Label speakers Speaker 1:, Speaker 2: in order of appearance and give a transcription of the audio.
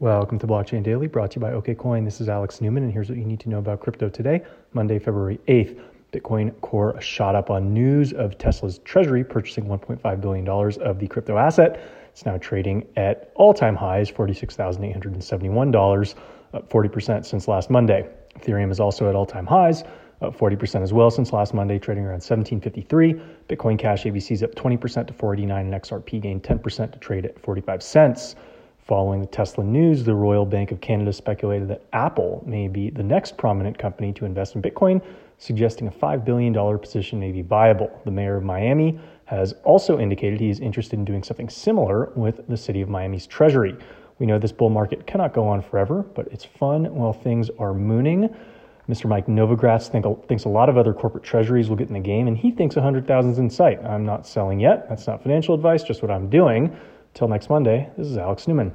Speaker 1: Welcome to Blockchain Daily, brought to you by OKCoin. This is Alex Newman, and here's what you need to know about crypto today, Monday, February 8th. Bitcoin Core shot up on news of Tesla's treasury purchasing $1.5 billion of the crypto asset. It's now trading at all time highs, $46,871, up 40% since last Monday. Ethereum is also at all time highs, up 40% as well since last Monday, trading around 1753. Bitcoin Cash ABC is up 20% to 489, and XRP gained 10% to trade at 45 cents. Following the Tesla news, the Royal Bank of Canada speculated that Apple may be the next prominent company to invest in Bitcoin, suggesting a $5 billion position may be viable. The mayor of Miami has also indicated he is interested in doing something similar with the city of Miami's treasury. We know this bull market cannot go on forever, but it's fun while things are mooning. Mr. Mike Novogratz think, thinks a lot of other corporate treasuries will get in the game, and he thinks 100,000 is in sight. I'm not selling yet. That's not financial advice, just what I'm doing. Till next Monday, this is Alex Newman.